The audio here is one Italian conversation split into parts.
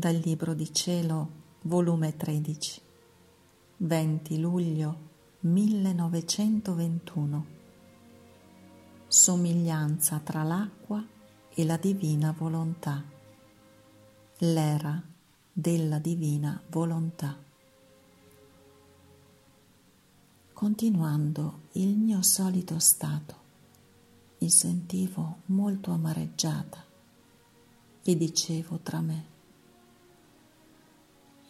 Dal Libro di Cielo, volume 13, 20 luglio 1921. Somiglianza tra l'acqua e la divina volontà. L'era della divina volontà. Continuando il mio solito stato, mi sentivo molto amareggiata e dicevo tra me,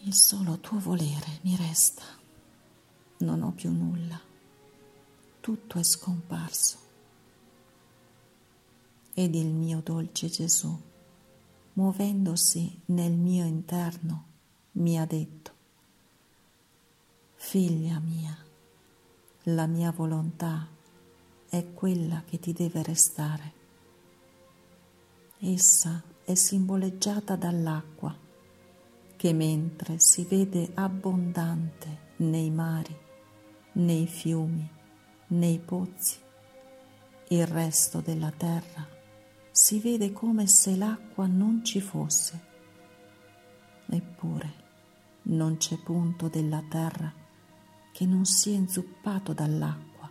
il solo tuo volere mi resta, non ho più nulla, tutto è scomparso. Ed il mio dolce Gesù, muovendosi nel mio interno, mi ha detto, Figlia mia, la mia volontà è quella che ti deve restare. Essa è simboleggiata dall'acqua che mentre si vede abbondante nei mari, nei fiumi, nei pozzi, il resto della terra si vede come se l'acqua non ci fosse. Eppure non c'è punto della terra che non sia inzuppato dall'acqua.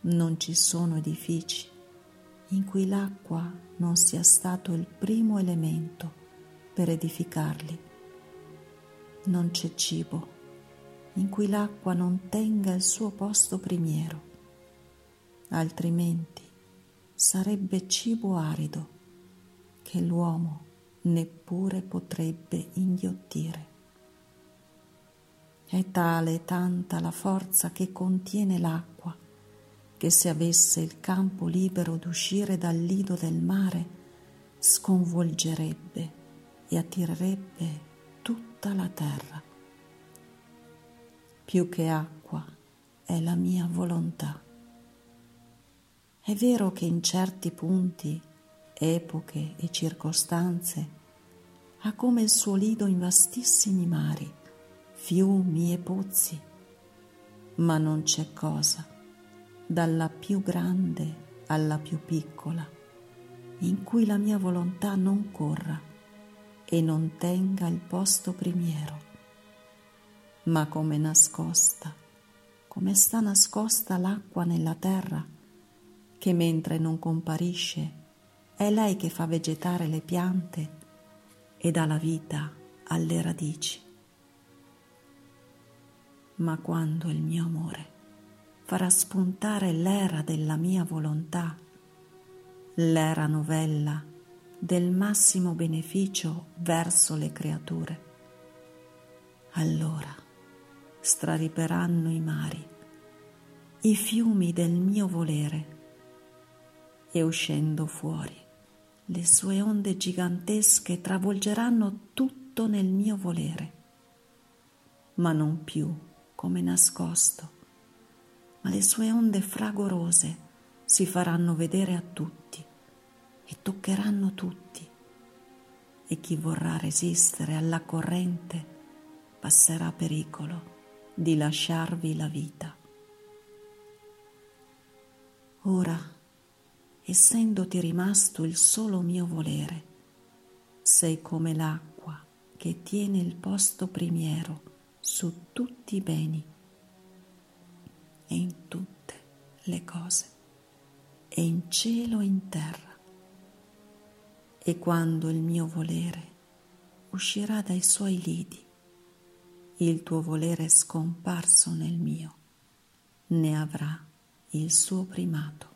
Non ci sono edifici in cui l'acqua non sia stato il primo elemento per edificarli non c'è cibo in cui l'acqua non tenga il suo posto primiero, altrimenti sarebbe cibo arido che l'uomo neppure potrebbe inghiottire. È tale e tanta la forza che contiene l'acqua che se avesse il campo libero d'uscire dal lido del mare sconvolgerebbe e attirerebbe tutta la terra. Più che acqua è la mia volontà. È vero che in certi punti, epoche e circostanze ha come il suo lido in vastissimi mari, fiumi e pozzi, ma non c'è cosa, dalla più grande alla più piccola, in cui la mia volontà non corra e non tenga il posto primiero, ma come nascosta, come sta nascosta l'acqua nella terra, che mentre non comparisce è lei che fa vegetare le piante e dà la vita alle radici. Ma quando il mio amore farà spuntare l'era della mia volontà, l'era novella del massimo beneficio verso le creature. Allora strariperanno i mari, i fiumi del mio volere e uscendo fuori le sue onde gigantesche travolgeranno tutto nel mio volere, ma non più come nascosto, ma le sue onde fragorose si faranno vedere a tutti e toccheranno tutti e chi vorrà resistere alla corrente passerà pericolo di lasciarvi la vita. Ora, essendoti rimasto il solo mio volere, sei come l'acqua che tiene il posto primiero su tutti i beni e in tutte le cose, e in cielo e in terra e quando il mio volere uscirà dai suoi lidi, il tuo volere scomparso nel mio ne avrà il suo primato.